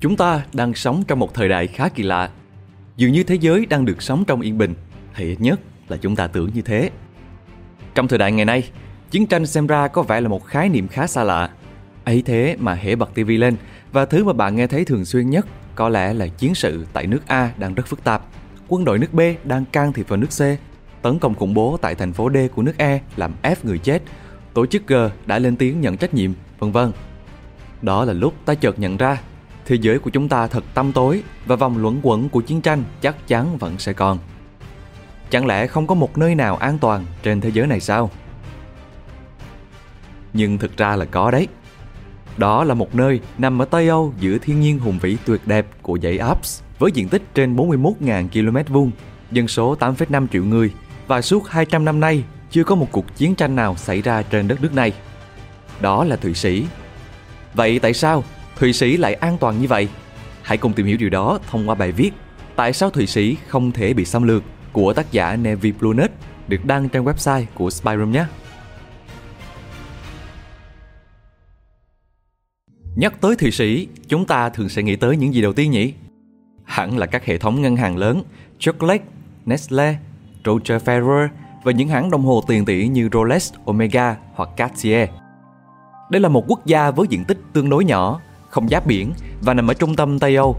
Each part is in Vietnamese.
Chúng ta đang sống trong một thời đại khá kỳ lạ. Dường như thế giới đang được sống trong yên bình, hay ít nhất là chúng ta tưởng như thế. Trong thời đại ngày nay, chiến tranh xem ra có vẻ là một khái niệm khá xa lạ. Ấy thế mà hễ bật tivi lên và thứ mà bạn nghe thấy thường xuyên nhất có lẽ là chiến sự tại nước A đang rất phức tạp. Quân đội nước B đang can thiệp vào nước C, tấn công khủng bố tại thành phố D của nước E làm f người chết. Tổ chức G đã lên tiếng nhận trách nhiệm, vân vân. Đó là lúc ta chợt nhận ra thế giới của chúng ta thật tăm tối và vòng luẩn quẩn của chiến tranh chắc chắn vẫn sẽ còn. Chẳng lẽ không có một nơi nào an toàn trên thế giới này sao? Nhưng thực ra là có đấy. Đó là một nơi nằm ở Tây Âu giữa thiên nhiên hùng vĩ tuyệt đẹp của dãy Alps với diện tích trên 41.000 km vuông, dân số 8,5 triệu người và suốt 200 năm nay chưa có một cuộc chiến tranh nào xảy ra trên đất nước này. Đó là Thụy Sĩ. Vậy tại sao Thụy Sĩ lại an toàn như vậy? Hãy cùng tìm hiểu điều đó thông qua bài viết Tại sao Thụy Sĩ không thể bị xâm lược của tác giả Nevi Blunet được đăng trên website của Spyroom nhé. Nhắc tới Thụy Sĩ, chúng ta thường sẽ nghĩ tới những gì đầu tiên nhỉ? Hẳn là các hệ thống ngân hàng lớn, Chocolate, Nestle, Roger Federer và những hãng đồng hồ tiền tỷ như Rolex, Omega hoặc Cartier. Đây là một quốc gia với diện tích tương đối nhỏ, không giáp biển và nằm ở trung tâm Tây Âu.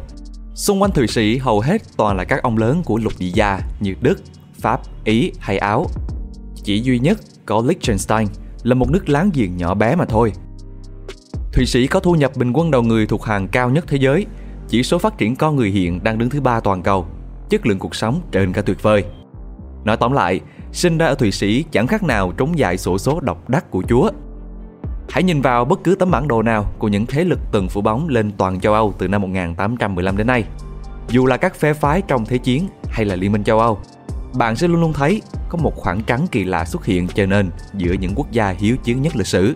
Xung quanh Thụy Sĩ hầu hết toàn là các ông lớn của lục địa già như Đức, Pháp, Ý hay Áo. Chỉ duy nhất có Liechtenstein là một nước láng giềng nhỏ bé mà thôi. Thụy Sĩ có thu nhập bình quân đầu người thuộc hàng cao nhất thế giới, chỉ số phát triển con người hiện đang đứng thứ ba toàn cầu, chất lượng cuộc sống trên cả tuyệt vời. Nói tóm lại, sinh ra ở Thụy Sĩ chẳng khác nào trống dại sổ số độc đắc của Chúa. Hãy nhìn vào bất cứ tấm bản đồ nào của những thế lực từng phủ bóng lên toàn châu Âu từ năm 1815 đến nay. Dù là các phe phái trong Thế chiến hay là Liên minh châu Âu, bạn sẽ luôn luôn thấy có một khoảng trắng kỳ lạ xuất hiện cho nên giữa những quốc gia hiếu chiến nhất lịch sử.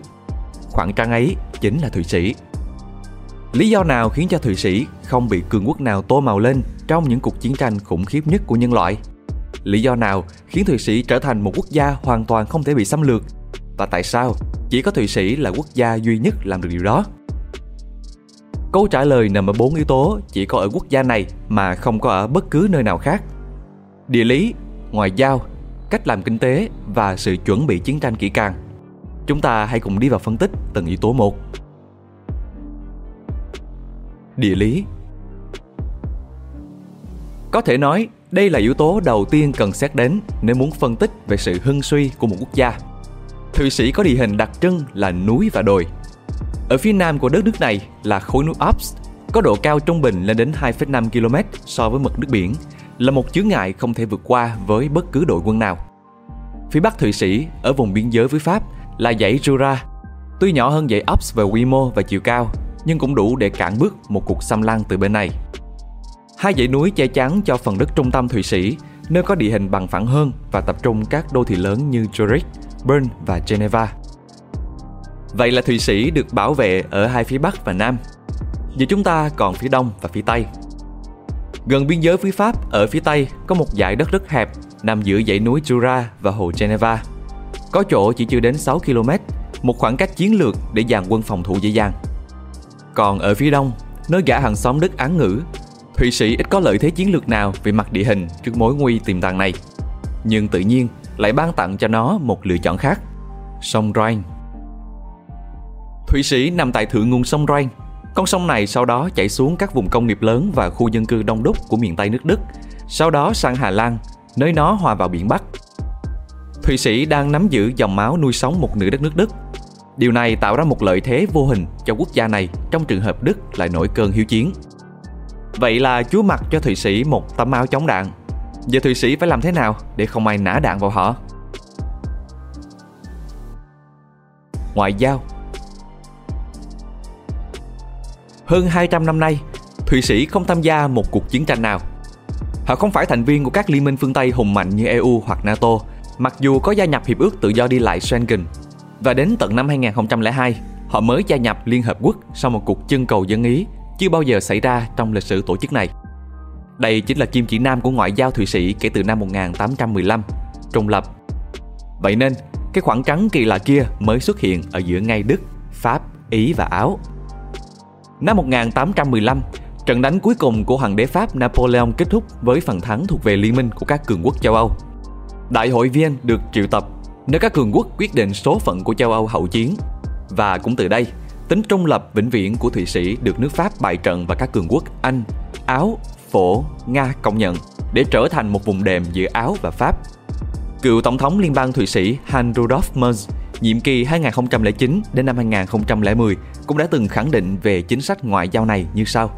Khoảng trắng ấy chính là Thụy Sĩ. Lý do nào khiến cho Thụy Sĩ không bị cường quốc nào tô màu lên trong những cuộc chiến tranh khủng khiếp nhất của nhân loại? Lý do nào khiến Thụy Sĩ trở thành một quốc gia hoàn toàn không thể bị xâm lược? Và tại sao chỉ có Thụy Sĩ là quốc gia duy nhất làm được điều đó? Câu trả lời nằm ở bốn yếu tố chỉ có ở quốc gia này mà không có ở bất cứ nơi nào khác. Địa lý, ngoại giao, cách làm kinh tế và sự chuẩn bị chiến tranh kỹ càng. Chúng ta hãy cùng đi vào phân tích từng yếu tố một. Địa lý Có thể nói, đây là yếu tố đầu tiên cần xét đến nếu muốn phân tích về sự hưng suy của một quốc gia. Thụy Sĩ có địa hình đặc trưng là núi và đồi. Ở phía nam của đất nước này là khối núi Alps, có độ cao trung bình lên đến 2,5 km so với mực nước biển, là một chướng ngại không thể vượt qua với bất cứ đội quân nào. Phía bắc Thụy Sĩ, ở vùng biên giới với Pháp, là dãy Jura. Tuy nhỏ hơn dãy Alps về quy mô và chiều cao, nhưng cũng đủ để cản bước một cuộc xâm lăng từ bên này. Hai dãy núi che chắn cho phần đất trung tâm Thụy Sĩ, nơi có địa hình bằng phẳng hơn và tập trung các đô thị lớn như Zurich, Bern và Geneva. Vậy là Thụy Sĩ được bảo vệ ở hai phía Bắc và Nam. Giờ chúng ta còn phía Đông và phía Tây. Gần biên giới với Pháp, ở phía Tây có một dải đất rất hẹp nằm giữa dãy núi Jura và hồ Geneva. Có chỗ chỉ chưa đến 6 km, một khoảng cách chiến lược để dàn quân phòng thủ dễ dàng. Còn ở phía đông, nơi gã hàng xóm đất Án ngữ, Thụy Sĩ ít có lợi thế chiến lược nào về mặt địa hình trước mối nguy tiềm tàng này. Nhưng tự nhiên lại ban tặng cho nó một lựa chọn khác, sông Rhine. Thụy Sĩ nằm tại thượng nguồn sông Rhine. Con sông này sau đó chảy xuống các vùng công nghiệp lớn và khu dân cư đông đúc của miền Tây nước Đức, sau đó sang Hà Lan, nơi nó hòa vào biển Bắc. Thụy Sĩ đang nắm giữ dòng máu nuôi sống một nửa đất nước Đức. Điều này tạo ra một lợi thế vô hình cho quốc gia này trong trường hợp Đức lại nổi cơn hiếu chiến. Vậy là Chúa mặc cho Thụy Sĩ một tấm áo chống đạn. Giờ Thụy Sĩ phải làm thế nào để không ai nã đạn vào họ? Ngoại giao Hơn 200 năm nay, Thụy Sĩ không tham gia một cuộc chiến tranh nào. Họ không phải thành viên của các liên minh phương Tây hùng mạnh như EU hoặc NATO Mặc dù có gia nhập Hiệp ước Tự do đi lại Schengen và đến tận năm 2002, họ mới gia nhập Liên Hợp Quốc sau một cuộc trưng cầu dân Ý chưa bao giờ xảy ra trong lịch sử tổ chức này. Đây chính là kim chỉ nam của ngoại giao Thụy Sĩ kể từ năm 1815, trùng lập. Vậy nên, cái khoảng trắng kỳ lạ kia mới xuất hiện ở giữa ngay Đức, Pháp, Ý và Áo. Năm 1815, Trận đánh cuối cùng của hoàng đế Pháp Napoleon kết thúc với phần thắng thuộc về liên minh của các cường quốc châu Âu. Đại hội Viên được triệu tập nơi các cường quốc quyết định số phận của châu Âu hậu chiến. Và cũng từ đây, tính trung lập vĩnh viễn của Thụy Sĩ được nước Pháp bại trận và các cường quốc Anh, Áo, Phổ, Nga công nhận để trở thành một vùng đệm giữa Áo và Pháp. Cựu Tổng thống Liên bang Thụy Sĩ Hans Rudolf Merz nhiệm kỳ 2009 đến năm 2010 cũng đã từng khẳng định về chính sách ngoại giao này như sau.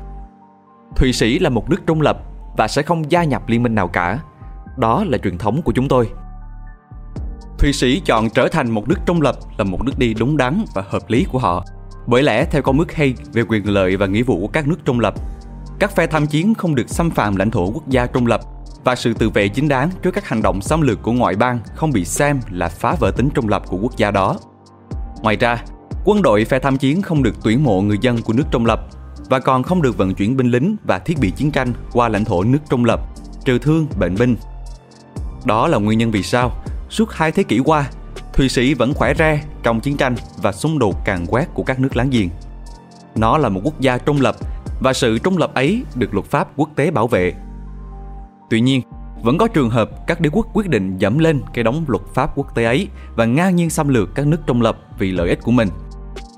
Thụy Sĩ là một nước trung lập và sẽ không gia nhập liên minh nào cả. Đó là truyền thống của chúng tôi. Thụy Sĩ chọn trở thành một nước trung lập là một nước đi đúng đắn và hợp lý của họ. Bởi lẽ theo công ước Hay về quyền lợi và nghĩa vụ của các nước trung lập, các phe tham chiến không được xâm phạm lãnh thổ quốc gia trung lập và sự tự vệ chính đáng trước các hành động xâm lược của ngoại bang không bị xem là phá vỡ tính trung lập của quốc gia đó. Ngoài ra, quân đội phe tham chiến không được tuyển mộ người dân của nước trung lập và còn không được vận chuyển binh lính và thiết bị chiến tranh qua lãnh thổ nước trung lập, trừ thương, bệnh binh. Đó là nguyên nhân vì sao, suốt hai thế kỷ qua, Thụy Sĩ vẫn khỏe re trong chiến tranh và xung đột càng quét của các nước láng giềng. Nó là một quốc gia trung lập và sự trung lập ấy được luật pháp quốc tế bảo vệ. Tuy nhiên, vẫn có trường hợp các đế quốc quyết định dẫm lên cái đóng luật pháp quốc tế ấy và ngang nhiên xâm lược các nước trung lập vì lợi ích của mình.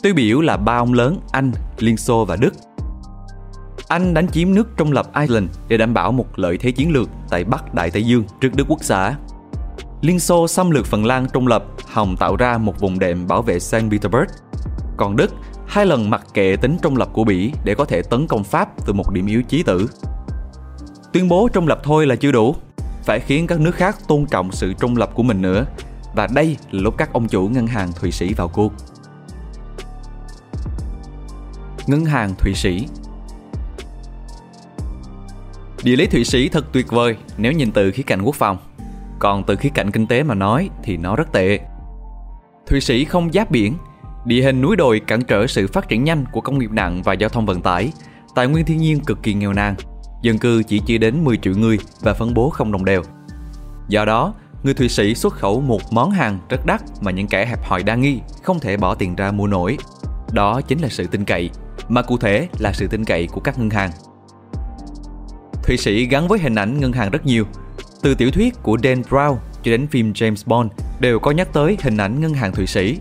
Tiêu biểu là ba ông lớn Anh, Liên Xô và Đức. Anh đánh chiếm nước trung lập Ireland để đảm bảo một lợi thế chiến lược tại Bắc Đại Tây Dương trước Đức Quốc xã. Liên Xô xâm lược Phần Lan trung lập, hòng tạo ra một vùng đệm bảo vệ Saint Petersburg. Còn Đức hai lần mặc kệ tính trung lập của Bỉ để có thể tấn công Pháp từ một điểm yếu chí tử. Tuyên bố trung lập thôi là chưa đủ, phải khiến các nước khác tôn trọng sự trung lập của mình nữa. Và đây là lúc các ông chủ ngân hàng Thụy Sĩ vào cuộc. Ngân hàng Thụy Sĩ Địa lý Thụy Sĩ thật tuyệt vời nếu nhìn từ khía cạnh quốc phòng. Còn từ khía cạnh kinh tế mà nói thì nó rất tệ. Thụy Sĩ không giáp biển, địa hình núi đồi cản trở sự phát triển nhanh của công nghiệp nặng và giao thông vận tải, tài nguyên thiên nhiên cực kỳ nghèo nàn, dân cư chỉ chưa đến 10 triệu người và phân bố không đồng đều. Do đó, người Thụy Sĩ xuất khẩu một món hàng rất đắt mà những kẻ hẹp hòi đa nghi không thể bỏ tiền ra mua nổi. Đó chính là sự tin cậy, mà cụ thể là sự tin cậy của các ngân hàng. Thụy Sĩ gắn với hình ảnh ngân hàng rất nhiều. Từ tiểu thuyết của Dan Brown cho đến phim James Bond đều có nhắc tới hình ảnh ngân hàng Thụy Sĩ.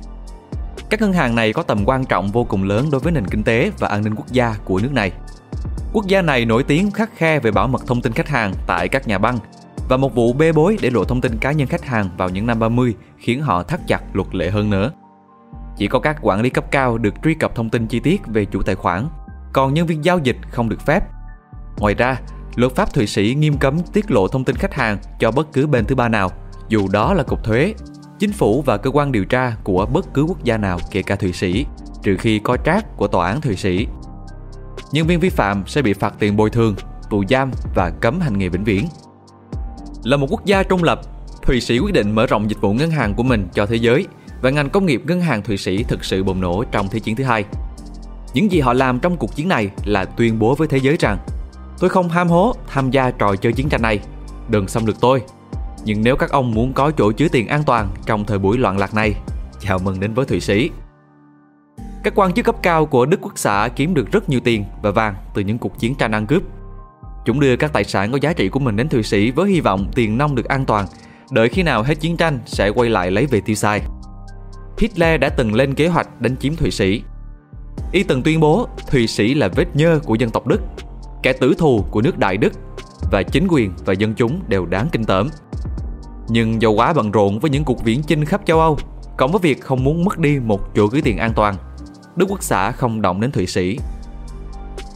Các ngân hàng này có tầm quan trọng vô cùng lớn đối với nền kinh tế và an ninh quốc gia của nước này. Quốc gia này nổi tiếng khắc khe về bảo mật thông tin khách hàng tại các nhà băng và một vụ bê bối để lộ thông tin cá nhân khách hàng vào những năm 30 khiến họ thắt chặt luật lệ hơn nữa. Chỉ có các quản lý cấp cao được truy cập thông tin chi tiết về chủ tài khoản, còn nhân viên giao dịch không được phép. Ngoài ra, luật pháp Thụy Sĩ nghiêm cấm tiết lộ thông tin khách hàng cho bất cứ bên thứ ba nào, dù đó là cục thuế, chính phủ và cơ quan điều tra của bất cứ quốc gia nào kể cả Thụy Sĩ, trừ khi có trác của tòa án Thụy Sĩ. Nhân viên vi phạm sẽ bị phạt tiền bồi thường, tù giam và cấm hành nghề vĩnh viễn. Là một quốc gia trung lập, Thụy Sĩ quyết định mở rộng dịch vụ ngân hàng của mình cho thế giới và ngành công nghiệp ngân hàng Thụy Sĩ thực sự bùng nổ trong Thế chiến thứ hai. Những gì họ làm trong cuộc chiến này là tuyên bố với thế giới rằng Tôi không ham hố tham gia trò chơi chiến tranh này, đừng xâm lược tôi. Nhưng nếu các ông muốn có chỗ chứa tiền an toàn trong thời buổi loạn lạc này, chào mừng đến với Thụy Sĩ. Các quan chức cấp cao của Đức Quốc xã kiếm được rất nhiều tiền và vàng từ những cuộc chiến tranh ăn cướp. Chúng đưa các tài sản có giá trị của mình đến Thụy Sĩ với hy vọng tiền nông được an toàn, đợi khi nào hết chiến tranh sẽ quay lại lấy về tiêu xài. Hitler đã từng lên kế hoạch đánh chiếm Thụy Sĩ. Y từng tuyên bố Thụy Sĩ là vết nhơ của dân tộc Đức, kẻ tử thù của nước Đại Đức và chính quyền và dân chúng đều đáng kinh tởm. Nhưng do quá bận rộn với những cuộc viễn chinh khắp châu Âu, cộng với việc không muốn mất đi một chỗ gửi tiền an toàn, Đức Quốc xã không động đến Thụy Sĩ.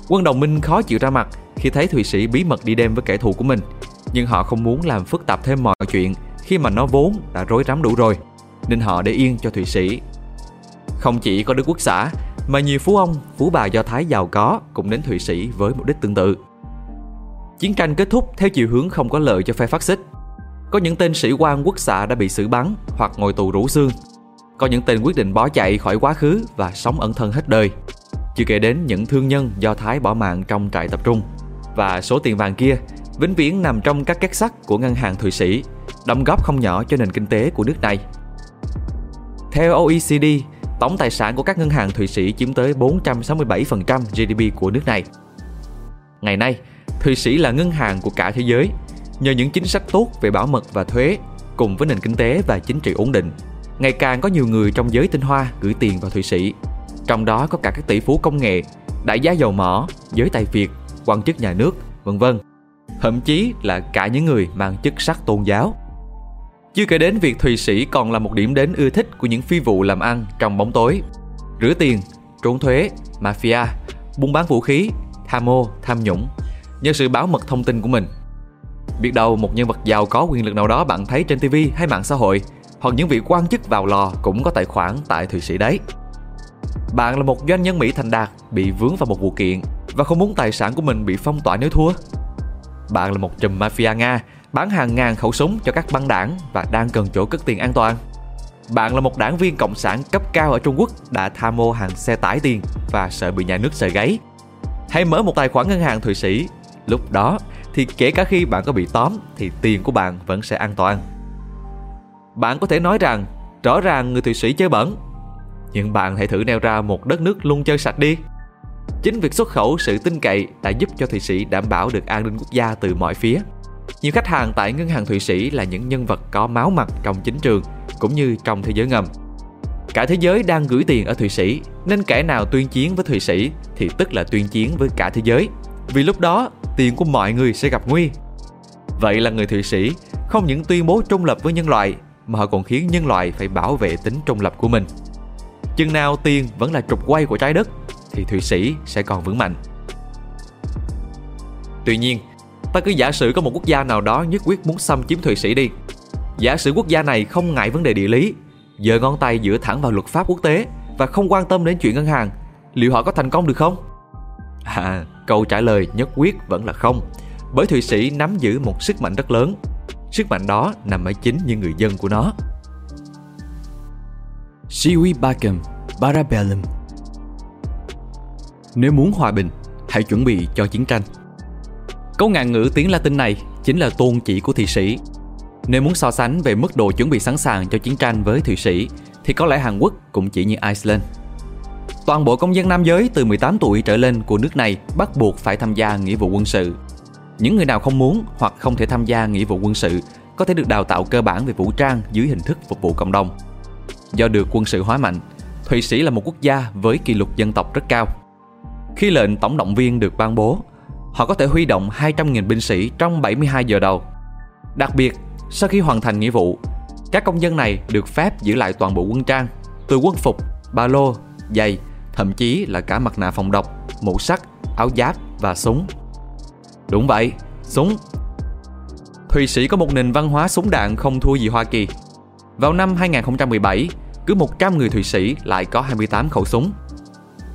Quân đồng minh khó chịu ra mặt khi thấy Thụy Sĩ bí mật đi đêm với kẻ thù của mình, nhưng họ không muốn làm phức tạp thêm mọi chuyện khi mà nó vốn đã rối rắm đủ rồi, nên họ để yên cho Thụy Sĩ. Không chỉ có Đức Quốc xã, mà nhiều phú ông, phú bà Do Thái giàu có cũng đến Thụy Sĩ với mục đích tương tự. Chiến tranh kết thúc theo chiều hướng không có lợi cho phe phát xít. Có những tên sĩ quan quốc xạ đã bị xử bắn hoặc ngồi tù rũ xương có những tên quyết định bỏ chạy khỏi quá khứ và sống ẩn thân hết đời. Chưa kể đến những thương nhân do Thái bỏ mạng trong trại tập trung. Và số tiền vàng kia vĩnh viễn nằm trong các két sắt của ngân hàng Thụy Sĩ, đóng góp không nhỏ cho nền kinh tế của nước này. Theo OECD, tổng tài sản của các ngân hàng Thụy Sĩ chiếm tới 467% GDP của nước này. Ngày nay, Thụy Sĩ là ngân hàng của cả thế giới. Nhờ những chính sách tốt về bảo mật và thuế, cùng với nền kinh tế và chính trị ổn định, ngày càng có nhiều người trong giới tinh hoa gửi tiền vào Thụy Sĩ. Trong đó có cả các tỷ phú công nghệ, đại gia dầu mỏ, giới tài Việt, quan chức nhà nước, vân vân. Thậm chí là cả những người mang chức sắc tôn giáo. Chưa kể đến việc Thụy Sĩ còn là một điểm đến ưa thích của những phi vụ làm ăn trong bóng tối. Rửa tiền, trốn thuế, mafia, buôn bán vũ khí, tham ô, tham nhũng nhờ sự bảo mật thông tin của mình. Biết đâu một nhân vật giàu có quyền lực nào đó bạn thấy trên TV hay mạng xã hội hoặc những vị quan chức vào lò cũng có tài khoản tại Thụy Sĩ đấy. Bạn là một doanh nhân Mỹ thành đạt bị vướng vào một vụ kiện và không muốn tài sản của mình bị phong tỏa nếu thua. Bạn là một trùm mafia Nga bán hàng ngàn khẩu súng cho các băng đảng và đang cần chỗ cất tiền an toàn. Bạn là một đảng viên cộng sản cấp cao ở Trung Quốc đã tham mô hàng xe tải tiền và sợ bị nhà nước sờ gáy. Hay mở một tài khoản ngân hàng Thụy Sĩ, lúc đó thì kể cả khi bạn có bị tóm thì tiền của bạn vẫn sẽ an toàn. Bạn có thể nói rằng rõ ràng người Thụy Sĩ chơi bẩn, nhưng bạn hãy thử nêu ra một đất nước luôn chơi sạch đi. Chính việc xuất khẩu sự tin cậy đã giúp cho Thụy Sĩ đảm bảo được an ninh quốc gia từ mọi phía. Nhiều khách hàng tại ngân hàng Thụy Sĩ là những nhân vật có máu mặt trong chính trường cũng như trong thế giới ngầm. Cả thế giới đang gửi tiền ở Thụy Sĩ, nên kẻ nào tuyên chiến với Thụy Sĩ thì tức là tuyên chiến với cả thế giới. Vì lúc đó, tiền của mọi người sẽ gặp nguy. Vậy là người Thụy Sĩ không những tuyên bố trung lập với nhân loại mà họ còn khiến nhân loại phải bảo vệ tính trung lập của mình. Chừng nào tiền vẫn là trục quay của trái đất thì Thụy Sĩ sẽ còn vững mạnh. Tuy nhiên, ta cứ giả sử có một quốc gia nào đó nhất quyết muốn xâm chiếm Thụy Sĩ đi. Giả sử quốc gia này không ngại vấn đề địa lý, giơ ngón tay dựa thẳng vào luật pháp quốc tế và không quan tâm đến chuyện ngân hàng, liệu họ có thành công được không? À, câu trả lời nhất quyết vẫn là không, bởi Thụy Sĩ nắm giữ một sức mạnh rất lớn. Sức mạnh đó nằm ở chính những người dân của nó. Siwi bakem Barabellum Nếu muốn hòa bình, hãy chuẩn bị cho chiến tranh. Câu ngạn ngữ tiếng Latin này chính là tôn chỉ của Thụy Sĩ. Nếu muốn so sánh về mức độ chuẩn bị sẵn sàng cho chiến tranh với Thụy Sĩ, thì có lẽ Hàn Quốc cũng chỉ như Iceland. Toàn bộ công dân nam giới từ 18 tuổi trở lên của nước này bắt buộc phải tham gia nghĩa vụ quân sự. Những người nào không muốn hoặc không thể tham gia nghĩa vụ quân sự có thể được đào tạo cơ bản về vũ trang dưới hình thức phục vụ cộng đồng. Do được quân sự hóa mạnh, Thụy Sĩ là một quốc gia với kỷ luật dân tộc rất cao. Khi lệnh tổng động viên được ban bố, họ có thể huy động 200.000 binh sĩ trong 72 giờ đầu. Đặc biệt, sau khi hoàn thành nghĩa vụ, các công dân này được phép giữ lại toàn bộ quân trang, từ quân phục, ba lô, giày, thậm chí là cả mặt nạ phòng độc, mũ sắt, áo giáp và súng. Đúng vậy, súng. Thụy Sĩ có một nền văn hóa súng đạn không thua gì Hoa Kỳ. Vào năm 2017, cứ 100 người Thụy Sĩ lại có 28 khẩu súng.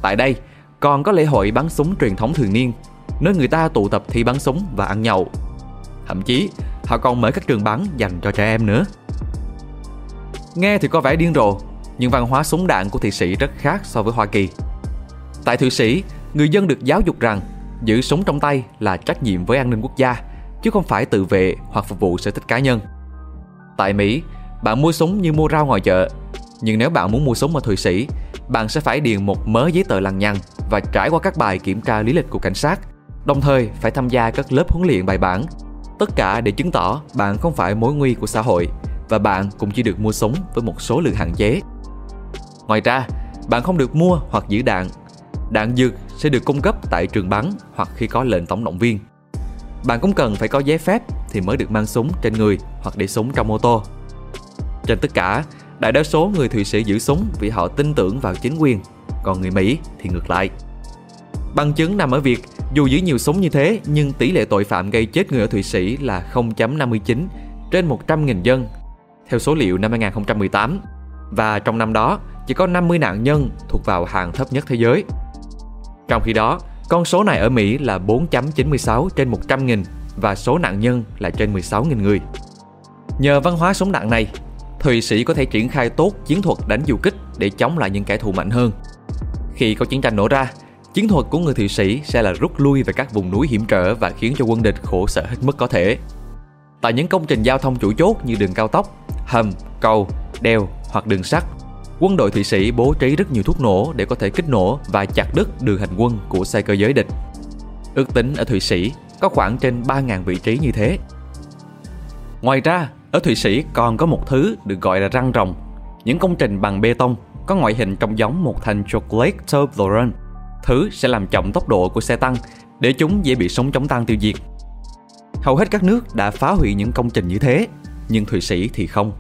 Tại đây, còn có lễ hội bắn súng truyền thống thường niên nơi người ta tụ tập thi bắn súng và ăn nhậu. Thậm chí, họ còn mở các trường bắn dành cho trẻ em nữa. Nghe thì có vẻ điên rồ, nhưng văn hóa súng đạn của Thụy Sĩ rất khác so với Hoa Kỳ. Tại Thụy Sĩ, người dân được giáo dục rằng giữ súng trong tay là trách nhiệm với an ninh quốc gia, chứ không phải tự vệ hoặc phục vụ sở thích cá nhân. Tại Mỹ, bạn mua súng như mua rau ngoài chợ, nhưng nếu bạn muốn mua súng ở Thụy Sĩ, bạn sẽ phải điền một mớ giấy tờ lằng nhằng và trải qua các bài kiểm tra lý lịch của cảnh sát đồng thời phải tham gia các lớp huấn luyện bài bản. Tất cả để chứng tỏ bạn không phải mối nguy của xã hội và bạn cũng chỉ được mua súng với một số lượng hạn chế. Ngoài ra, bạn không được mua hoặc giữ đạn. Đạn dược sẽ được cung cấp tại trường bắn hoặc khi có lệnh tổng động viên. Bạn cũng cần phải có giấy phép thì mới được mang súng trên người hoặc để súng trong ô tô. Trên tất cả, đại đa số người Thụy Sĩ giữ súng vì họ tin tưởng vào chính quyền, còn người Mỹ thì ngược lại. Bằng chứng nằm ở việc dù giữ nhiều súng như thế nhưng tỷ lệ tội phạm gây chết người ở Thụy Sĩ là 0.59 trên 100.000 dân theo số liệu năm 2018 và trong năm đó chỉ có 50 nạn nhân thuộc vào hàng thấp nhất thế giới. Trong khi đó, con số này ở Mỹ là 4.96 trên 100.000 và số nạn nhân là trên 16.000 người. Nhờ văn hóa súng đạn này, Thụy Sĩ có thể triển khai tốt chiến thuật đánh du kích để chống lại những kẻ thù mạnh hơn. Khi có chiến tranh nổ ra, Chiến thuật của người Thụy Sĩ sẽ là rút lui về các vùng núi hiểm trở và khiến cho quân địch khổ sở hết mức có thể. Tại những công trình giao thông chủ chốt như đường cao tốc, hầm, cầu, đèo hoặc đường sắt, quân đội Thụy Sĩ bố trí rất nhiều thuốc nổ để có thể kích nổ và chặt đứt đường hành quân của xe cơ giới địch. ước tính ở Thụy Sĩ có khoảng trên 3.000 vị trí như thế. Ngoài ra, ở Thụy Sĩ còn có một thứ được gọi là răng rồng, những công trình bằng bê tông có ngoại hình trông giống một thành chocolate Toblerone. Thứ sẽ làm chậm tốc độ của xe tăng để chúng dễ bị sóng chống tăng tiêu diệt. Hầu hết các nước đã phá hủy những công trình như thế, nhưng Thụy Sĩ thì không.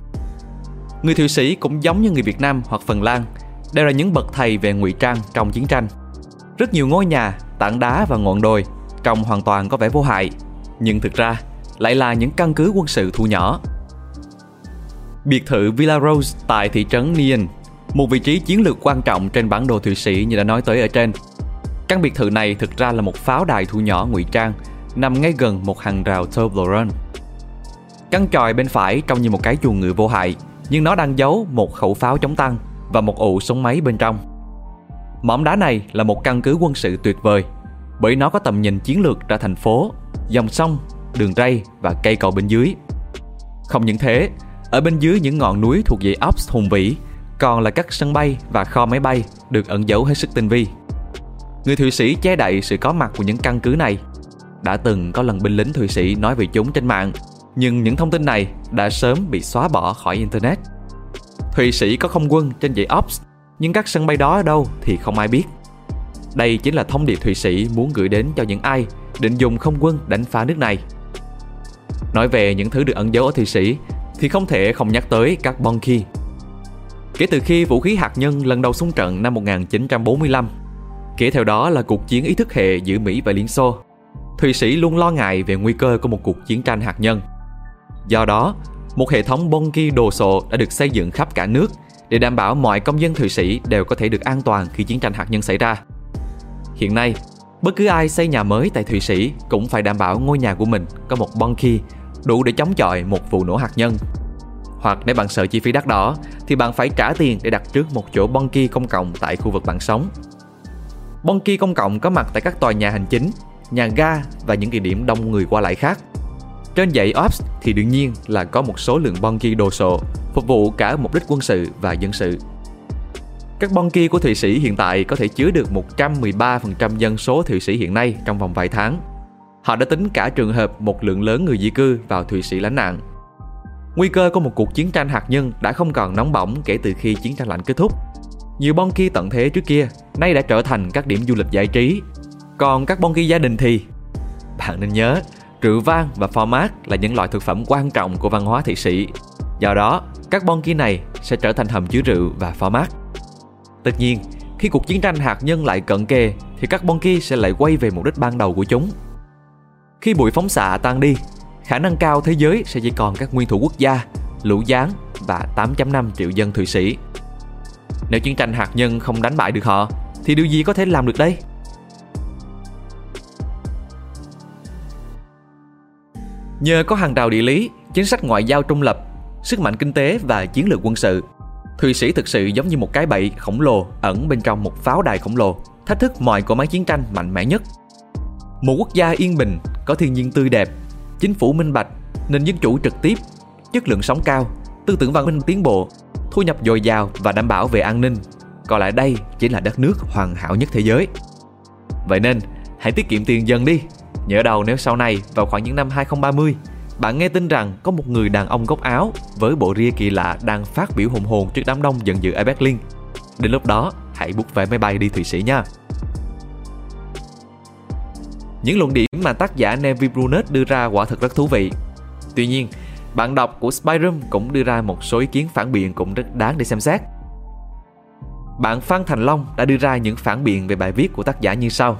Người Thụy Sĩ cũng giống như người Việt Nam hoặc Phần Lan, đều là những bậc thầy về ngụy trang trong chiến tranh. Rất nhiều ngôi nhà, tảng đá và ngọn đồi trông hoàn toàn có vẻ vô hại, nhưng thực ra lại là những căn cứ quân sự thu nhỏ. Biệt thự Villa Rose tại thị trấn Nien, một vị trí chiến lược quan trọng trên bản đồ Thụy Sĩ như đã nói tới ở trên. Căn biệt thự này thực ra là một pháo đài thu nhỏ ngụy trang nằm ngay gần một hàng rào Toblerone. Căn tròi bên phải trông như một cái chuồng ngựa vô hại, nhưng nó đang giấu một khẩu pháo chống tăng và một ụ súng máy bên trong. Mỏm đá này là một căn cứ quân sự tuyệt vời bởi nó có tầm nhìn chiến lược ra thành phố, dòng sông, đường ray và cây cầu bên dưới. Không những thế, ở bên dưới những ngọn núi thuộc dãy Alps hùng vĩ còn là các sân bay và kho máy bay được ẩn giấu hết sức tinh vi. Người Thụy Sĩ che đậy sự có mặt của những căn cứ này. Đã từng có lần binh lính Thụy Sĩ nói về chúng trên mạng, nhưng những thông tin này đã sớm bị xóa bỏ khỏi Internet. Thụy Sĩ có không quân trên dãy Alps, nhưng các sân bay đó ở đâu thì không ai biết. Đây chính là thông điệp Thụy Sĩ muốn gửi đến cho những ai định dùng không quân đánh phá nước này. Nói về những thứ được ẩn giấu ở Thụy Sĩ thì không thể không nhắc tới các Bonki. Kể từ khi vũ khí hạt nhân lần đầu xung trận năm 1945, kể theo đó là cuộc chiến ý thức hệ giữa Mỹ và Liên Xô, Thụy Sĩ luôn lo ngại về nguy cơ của một cuộc chiến tranh hạt nhân. Do đó, một hệ thống Bonki đồ sộ đã được xây dựng khắp cả nước để đảm bảo mọi công dân Thụy Sĩ đều có thể được an toàn khi chiến tranh hạt nhân xảy ra. Hiện nay, bất cứ ai xây nhà mới tại Thụy Sĩ cũng phải đảm bảo ngôi nhà của mình có một Bonki đủ để chống chọi một vụ nổ hạt nhân. Hoặc nếu bạn sợ chi phí đắt đỏ thì bạn phải trả tiền để đặt trước một chỗ Bonki công cộng tại khu vực bạn sống. Bonki công cộng có mặt tại các tòa nhà hành chính, nhà ga và những địa điểm đông người qua lại khác. Trên dãy Ops thì đương nhiên là có một số lượng Bonki đồ sộ phục vụ cả mục đích quân sự và dân sự. Các Bonki của Thụy Sĩ hiện tại có thể chứa được 113% dân số Thụy Sĩ hiện nay trong vòng vài tháng. Họ đã tính cả trường hợp một lượng lớn người di cư vào Thụy Sĩ lánh nạn. Nguy cơ của một cuộc chiến tranh hạt nhân đã không còn nóng bỏng kể từ khi chiến tranh lạnh kết thúc. Nhiều Bonki tận thế trước kia nay đã trở thành các điểm du lịch giải trí. Còn các Bonki gia đình thì bạn nên nhớ, rượu vang và format là những loại thực phẩm quan trọng của văn hóa Thụy Sĩ. Do đó, các bon kia này sẽ trở thành hầm chứa rượu và format. Tất nhiên, khi cuộc chiến tranh hạt nhân lại cận kề thì các bon kia sẽ lại quay về mục đích ban đầu của chúng. Khi bụi phóng xạ tan đi, khả năng cao thế giới sẽ chỉ còn các nguyên thủ quốc gia, lũ gián và 8.5 triệu dân Thụy Sĩ. Nếu chiến tranh hạt nhân không đánh bại được họ, thì điều gì có thể làm được đây? Nhờ có hàng rào địa lý, chính sách ngoại giao trung lập, sức mạnh kinh tế và chiến lược quân sự, Thụy Sĩ thực sự giống như một cái bẫy khổng lồ ẩn bên trong một pháo đài khổng lồ, thách thức mọi cỗ máy chiến tranh mạnh mẽ nhất. Một quốc gia yên bình, có thiên nhiên tươi đẹp, chính phủ minh bạch, nền dân chủ trực tiếp, chất lượng sống cao, tư tưởng văn minh tiến bộ, thu nhập dồi dào và đảm bảo về an ninh. Còn lại đây chỉ là đất nước hoàn hảo nhất thế giới. Vậy nên, hãy tiết kiệm tiền dần đi. Nhớ đầu nếu sau này vào khoảng những năm 2030 bạn nghe tin rằng có một người đàn ông gốc Áo với bộ ria kỳ lạ đang phát biểu hùng hồn trước đám đông giận dữ ở Berlin. Đến lúc đó, hãy bút vé máy bay đi Thụy Sĩ nha. Những luận điểm mà tác giả Nevi Brunet đưa ra quả thực rất thú vị. Tuy nhiên, bạn đọc của Spyroom cũng đưa ra một số ý kiến phản biện cũng rất đáng để xem xét. Bạn Phan Thành Long đã đưa ra những phản biện về bài viết của tác giả như sau.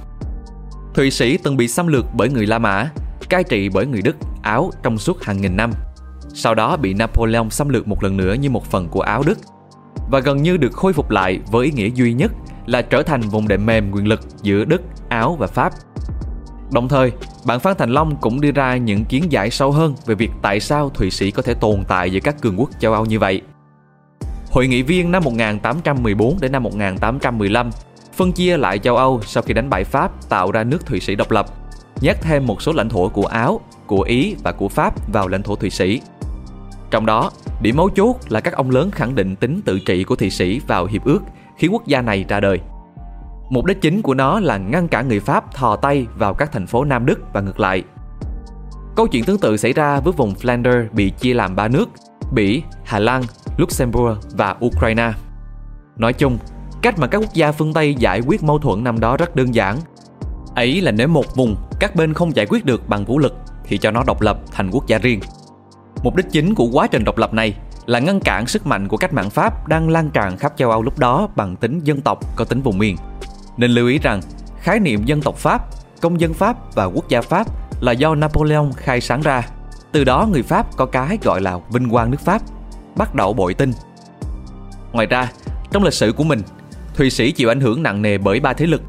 Thụy Sĩ từng bị xâm lược bởi người La Mã, cai trị bởi người Đức, Áo trong suốt hàng nghìn năm. Sau đó bị Napoleon xâm lược một lần nữa như một phần của Áo Đức và gần như được khôi phục lại với ý nghĩa duy nhất là trở thành vùng đệm mềm quyền lực giữa Đức, Áo và Pháp. Đồng thời, bạn Phan Thành Long cũng đưa ra những kiến giải sâu hơn về việc tại sao Thụy Sĩ có thể tồn tại giữa các cường quốc châu Âu như vậy. Hội nghị viên năm 1814 đến năm 1815 phân chia lại châu Âu sau khi đánh bại Pháp tạo ra nước Thụy Sĩ độc lập, nhét thêm một số lãnh thổ của Áo, của Ý và của Pháp vào lãnh thổ Thụy Sĩ. Trong đó, điểm mấu chốt là các ông lớn khẳng định tính tự trị của Thụy Sĩ vào hiệp ước khi quốc gia này ra đời. Mục đích chính của nó là ngăn cản người Pháp thò tay vào các thành phố Nam Đức và ngược lại. Câu chuyện tương tự xảy ra với vùng Flanders bị chia làm ba nước, Bỉ, Hà Lan, Luxembourg và Ukraine. Nói chung, cách mà các quốc gia phương Tây giải quyết mâu thuẫn năm đó rất đơn giản. Ấy là nếu một vùng các bên không giải quyết được bằng vũ lực thì cho nó độc lập thành quốc gia riêng. Mục đích chính của quá trình độc lập này là ngăn cản sức mạnh của cách mạng Pháp đang lan tràn khắp châu Âu lúc đó bằng tính dân tộc có tính vùng miền. Nên lưu ý rằng, khái niệm dân tộc Pháp, công dân Pháp và quốc gia Pháp là do Napoleon khai sáng ra. Từ đó người Pháp có cái gọi là vinh quang nước Pháp, bắt đầu bội tinh. Ngoài ra, trong lịch sử của mình, Thụy Sĩ chịu ảnh hưởng nặng nề bởi ba thế lực.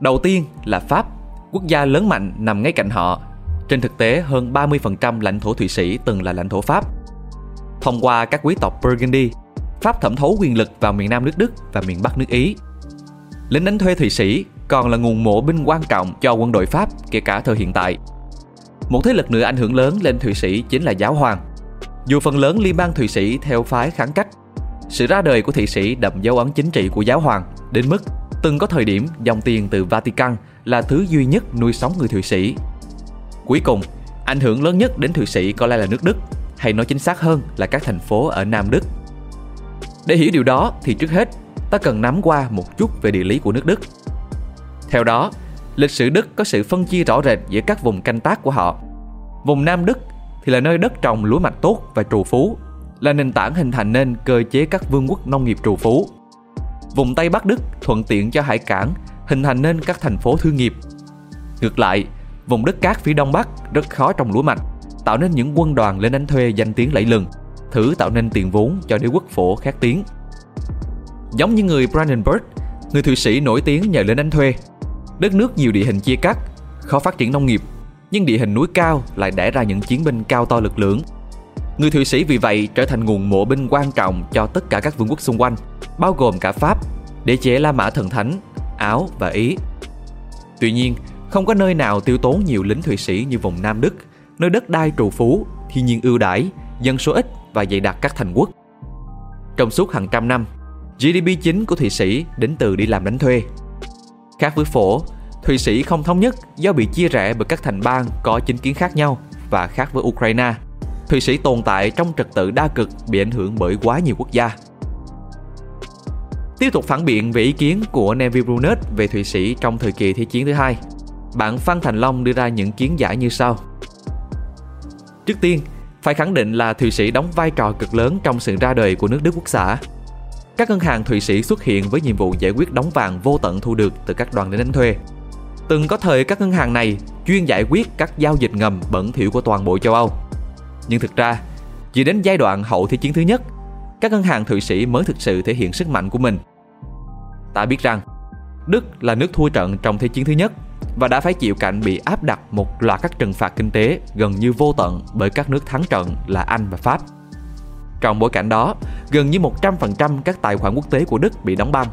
Đầu tiên là Pháp, quốc gia lớn mạnh nằm ngay cạnh họ. Trên thực tế, hơn 30% lãnh thổ Thụy Sĩ từng là lãnh thổ Pháp. Thông qua các quý tộc Burgundy, Pháp thẩm thấu quyền lực vào miền Nam nước Đức và miền Bắc nước Ý. Lính đánh thuê Thụy Sĩ còn là nguồn mộ binh quan trọng cho quân đội Pháp kể cả thời hiện tại. Một thế lực nữa ảnh hưởng lớn lên Thụy Sĩ chính là giáo hoàng. Dù phần lớn liên bang Thụy Sĩ theo phái kháng cách, sự ra đời của Thụy Sĩ đậm dấu ấn chính trị của giáo hoàng đến mức từng có thời điểm dòng tiền từ Vatican là thứ duy nhất nuôi sống người Thụy Sĩ. Cuối cùng, ảnh hưởng lớn nhất đến Thụy Sĩ có lẽ là nước Đức, hay nói chính xác hơn là các thành phố ở Nam Đức. Để hiểu điều đó thì trước hết, ta cần nắm qua một chút về địa lý của nước Đức. Theo đó, lịch sử Đức có sự phân chia rõ rệt giữa các vùng canh tác của họ. Vùng Nam Đức thì là nơi đất trồng lúa mạch tốt và trù phú, là nền tảng hình thành nên cơ chế các vương quốc nông nghiệp trù phú. Vùng Tây Bắc Đức thuận tiện cho hải cảng, hình thành nên các thành phố thương nghiệp. Ngược lại, vùng đất cát phía đông bắc rất khó trồng lúa mạch, tạo nên những quân đoàn lên đánh thuê danh tiếng lẫy lừng, thử tạo nên tiền vốn cho đế quốc phổ khét tiếng. Giống như người Brandenburg, người Thụy Sĩ nổi tiếng nhờ lên đánh thuê. Đất nước nhiều địa hình chia cắt, khó phát triển nông nghiệp, nhưng địa hình núi cao lại đẻ ra những chiến binh cao to lực lưỡng. Người Thụy Sĩ vì vậy trở thành nguồn mộ binh quan trọng cho tất cả các vương quốc xung quanh, bao gồm cả Pháp, để chế La Mã Thần Thánh, Áo và Ý. Tuy nhiên, không có nơi nào tiêu tốn nhiều lính Thụy Sĩ như vùng Nam Đức, nơi đất đai trù phú, thiên nhiên ưu đãi, dân số ít và dày đặc các thành quốc. Trong suốt hàng trăm năm, GDP chính của Thụy Sĩ đến từ đi làm đánh thuê. Khác với phổ, Thụy Sĩ không thống nhất do bị chia rẽ bởi các thành bang có chính kiến khác nhau và khác với Ukraine. Thụy Sĩ tồn tại trong trật tự đa cực bị ảnh hưởng bởi quá nhiều quốc gia. Tiếp tục phản biện về ý kiến của Neville Brunet về Thụy Sĩ trong thời kỳ Thế chiến thứ hai, bạn Phan Thành Long đưa ra những kiến giải như sau. Trước tiên, phải khẳng định là Thụy Sĩ đóng vai trò cực lớn trong sự ra đời của nước Đức quốc xã. Các ngân hàng Thụy Sĩ xuất hiện với nhiệm vụ giải quyết đóng vàng vô tận thu được từ các đoàn đến đánh thuê. Từng có thời các ngân hàng này chuyên giải quyết các giao dịch ngầm bẩn thỉu của toàn bộ châu Âu. Nhưng thực ra, chỉ đến giai đoạn hậu Thế chiến thứ nhất, các ngân hàng Thụy Sĩ mới thực sự thể hiện sức mạnh của mình. Ta biết rằng, Đức là nước thua trận trong Thế chiến thứ nhất và đã phải chịu cảnh bị áp đặt một loạt các trừng phạt kinh tế gần như vô tận bởi các nước thắng trận là Anh và Pháp. Trong bối cảnh đó, gần như 100% các tài khoản quốc tế của Đức bị đóng băng.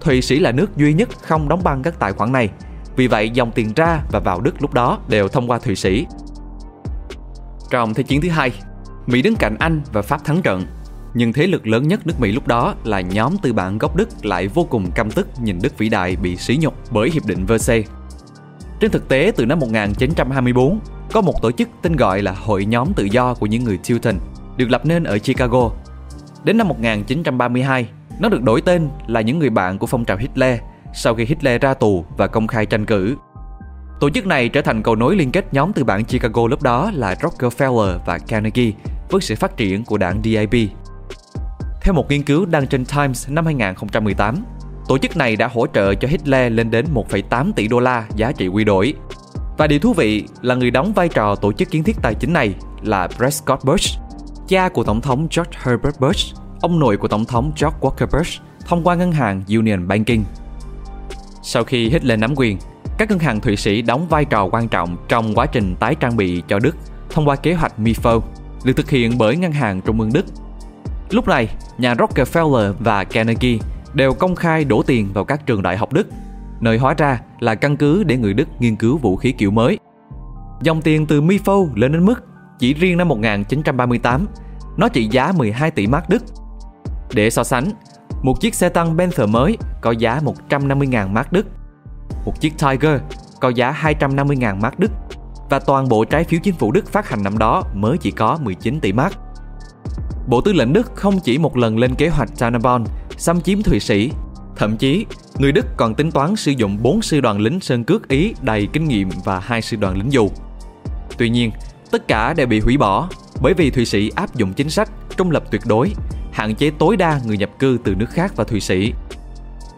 Thụy Sĩ là nước duy nhất không đóng băng các tài khoản này, vì vậy dòng tiền ra và vào Đức lúc đó đều thông qua Thụy Sĩ. Trong Thế chiến thứ hai, Mỹ đứng cạnh Anh và Pháp thắng trận, nhưng thế lực lớn nhất nước Mỹ lúc đó là nhóm tư bản gốc Đức lại vô cùng căm tức nhìn Đức vĩ đại bị sỉ nhục bởi Hiệp định Versailles. Trên thực tế, từ năm 1924, có một tổ chức tên gọi là Hội nhóm tự do của những người Teuton, được lập nên ở Chicago. Đến năm 1932, nó được đổi tên là những người bạn của phong trào Hitler sau khi Hitler ra tù và công khai tranh cử. Tổ chức này trở thành cầu nối liên kết nhóm tư bản Chicago lúc đó là Rockefeller và Carnegie với sự phát triển của đảng DAP. Theo một nghiên cứu đăng trên Times năm 2018, tổ chức này đã hỗ trợ cho Hitler lên đến 1,8 tỷ đô la giá trị quy đổi. Và điều thú vị là người đóng vai trò tổ chức kiến thiết tài chính này là Prescott Bush, cha của Tổng thống George Herbert Bush, ông nội của Tổng thống George Walker Bush, thông qua ngân hàng Union Banking. Sau khi Hitler nắm quyền, các ngân hàng Thụy Sĩ đóng vai trò quan trọng trong quá trình tái trang bị cho Đức thông qua kế hoạch MIFO, được thực hiện bởi ngân hàng trung ương Đức. Lúc này, nhà Rockefeller và Carnegie đều công khai đổ tiền vào các trường đại học Đức, nơi hóa ra là căn cứ để người Đức nghiên cứu vũ khí kiểu mới. Dòng tiền từ MIFO lên đến mức chỉ riêng năm 1938, nó trị giá 12 tỷ mark Đức. Để so sánh, Một chiếc xe tăng Panther mới có giá 150.000 mark Đức. Một chiếc Tiger có giá 250.000 mark Đức và toàn bộ trái phiếu chính phủ Đức phát hành năm đó mới chỉ có 19 tỷ mark. Bộ Tư lệnh Đức không chỉ một lần lên kế hoạch Tannenbaum xâm chiếm Thụy Sĩ, thậm chí người Đức còn tính toán sử dụng 4 sư đoàn lính sơn cước Ý đầy kinh nghiệm và hai sư đoàn lính dù. Tuy nhiên, tất cả đều bị hủy bỏ bởi vì Thụy Sĩ áp dụng chính sách trung lập tuyệt đối, hạn chế tối đa người nhập cư từ nước khác vào Thụy Sĩ.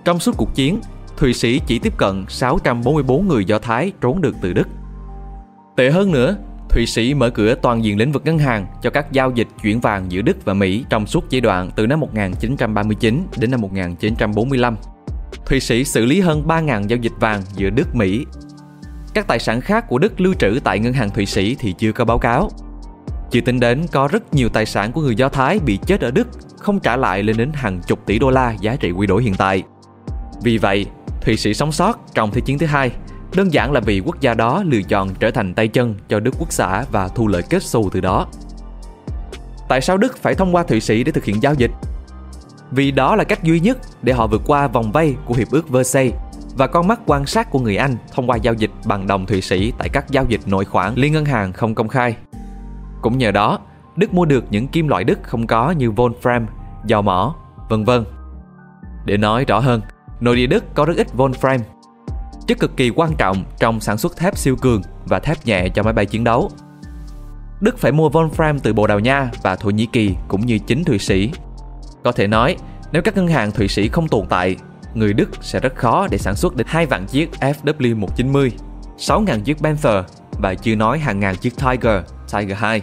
Trong suốt cuộc chiến, Thụy Sĩ chỉ tiếp cận 644 người Do Thái trốn được từ Đức. Tệ hơn nữa, Thụy Sĩ mở cửa toàn diện lĩnh vực ngân hàng cho các giao dịch chuyển vàng giữa Đức và Mỹ trong suốt giai đoạn từ năm 1939 đến năm 1945. Thụy Sĩ xử lý hơn 3.000 giao dịch vàng giữa Đức Mỹ. Các tài sản khác của Đức lưu trữ tại ngân hàng Thụy Sĩ thì chưa có báo cáo. Chưa tính đến có rất nhiều tài sản của người Do Thái bị chết ở Đức không trả lại lên đến hàng chục tỷ đô la giá trị quy đổi hiện tại. Vì vậy, Thụy Sĩ sống sót trong Thế chiến thứ hai đơn giản là vì quốc gia đó lựa chọn trở thành tay chân cho Đức quốc xã và thu lợi kết xù từ đó. Tại sao Đức phải thông qua Thụy Sĩ để thực hiện giao dịch? Vì đó là cách duy nhất để họ vượt qua vòng vây của Hiệp ước Versailles và con mắt quan sát của người Anh thông qua giao dịch bằng đồng Thụy Sĩ tại các giao dịch nội khoản liên ngân hàng không công khai. Cũng nhờ đó, Đức mua được những kim loại Đức không có như Wolfram, dầu mỏ, vân vân. Để nói rõ hơn, nội địa Đức có rất ít Wolfram, chất cực kỳ quan trọng trong sản xuất thép siêu cường và thép nhẹ cho máy bay chiến đấu. Đức phải mua Wolfram từ Bồ Đào Nha và Thổ Nhĩ Kỳ cũng như chính Thụy Sĩ. Có thể nói, nếu các ngân hàng Thụy Sĩ không tồn tại, người Đức sẽ rất khó để sản xuất đến 2 vạn chiếc FW190, 6.000 chiếc Panther và chưa nói hàng ngàn chiếc Tiger, Tiger 2.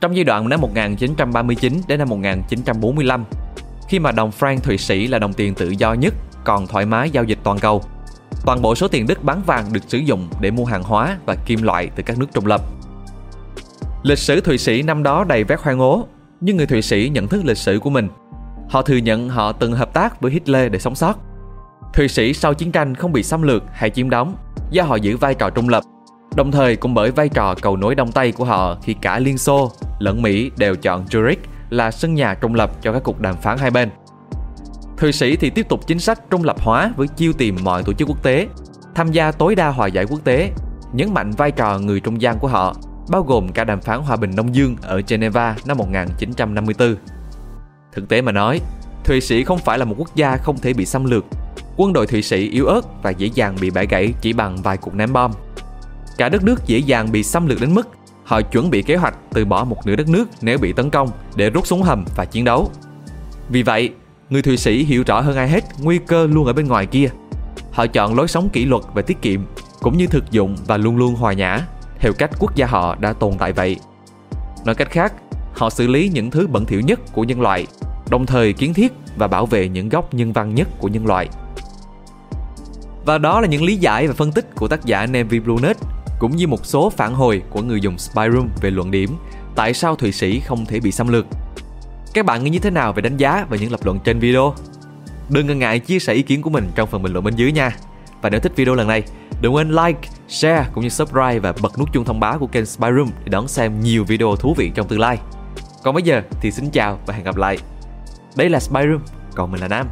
Trong giai đoạn năm 1939 đến năm 1945, khi mà đồng franc Thụy Sĩ là đồng tiền tự do nhất còn thoải mái giao dịch toàn cầu, toàn bộ số tiền Đức bán vàng được sử dụng để mua hàng hóa và kim loại từ các nước trung lập. Lịch sử Thụy Sĩ năm đó đầy vét hoang ố, nhưng người Thụy Sĩ nhận thức lịch sử của mình. Họ thừa nhận họ từng hợp tác với Hitler để sống sót. Thụy Sĩ sau chiến tranh không bị xâm lược hay chiếm đóng do họ giữ vai trò trung lập Đồng thời cũng bởi vai trò cầu nối Đông Tây của họ khi cả Liên Xô lẫn Mỹ đều chọn Zurich là sân nhà trung lập cho các cuộc đàm phán hai bên. Thụy Sĩ thì tiếp tục chính sách trung lập hóa với chiêu tìm mọi tổ chức quốc tế, tham gia tối đa hòa giải quốc tế, nhấn mạnh vai trò người trung gian của họ, bao gồm cả đàm phán hòa bình Đông Dương ở Geneva năm 1954. Thực tế mà nói, Thụy Sĩ không phải là một quốc gia không thể bị xâm lược. Quân đội Thụy Sĩ yếu ớt và dễ dàng bị bẻ gãy chỉ bằng vài cuộc ném bom. Cả đất nước dễ dàng bị xâm lược đến mức họ chuẩn bị kế hoạch từ bỏ một nửa đất nước nếu bị tấn công để rút súng hầm và chiến đấu. Vì vậy, người Thụy Sĩ hiểu rõ hơn ai hết nguy cơ luôn ở bên ngoài kia. Họ chọn lối sống kỷ luật và tiết kiệm, cũng như thực dụng và luôn luôn hòa nhã, theo cách quốc gia họ đã tồn tại vậy. Nói cách khác, họ xử lý những thứ bẩn thỉu nhất của nhân loại, đồng thời kiến thiết và bảo vệ những góc nhân văn nhất của nhân loại. Và đó là những lý giải và phân tích của tác giả Navy Brunet cũng như một số phản hồi của người dùng Spyroom về luận điểm tại sao Thụy Sĩ không thể bị xâm lược. Các bạn nghĩ như thế nào về đánh giá và những lập luận trên video? Đừng ngần ngại chia sẻ ý kiến của mình trong phần bình luận bên dưới nha. Và nếu thích video lần này, đừng quên like, share cũng như subscribe và bật nút chuông thông báo của kênh Spyroom để đón xem nhiều video thú vị trong tương lai. Còn bây giờ thì xin chào và hẹn gặp lại. Đây là Spyroom, còn mình là Nam.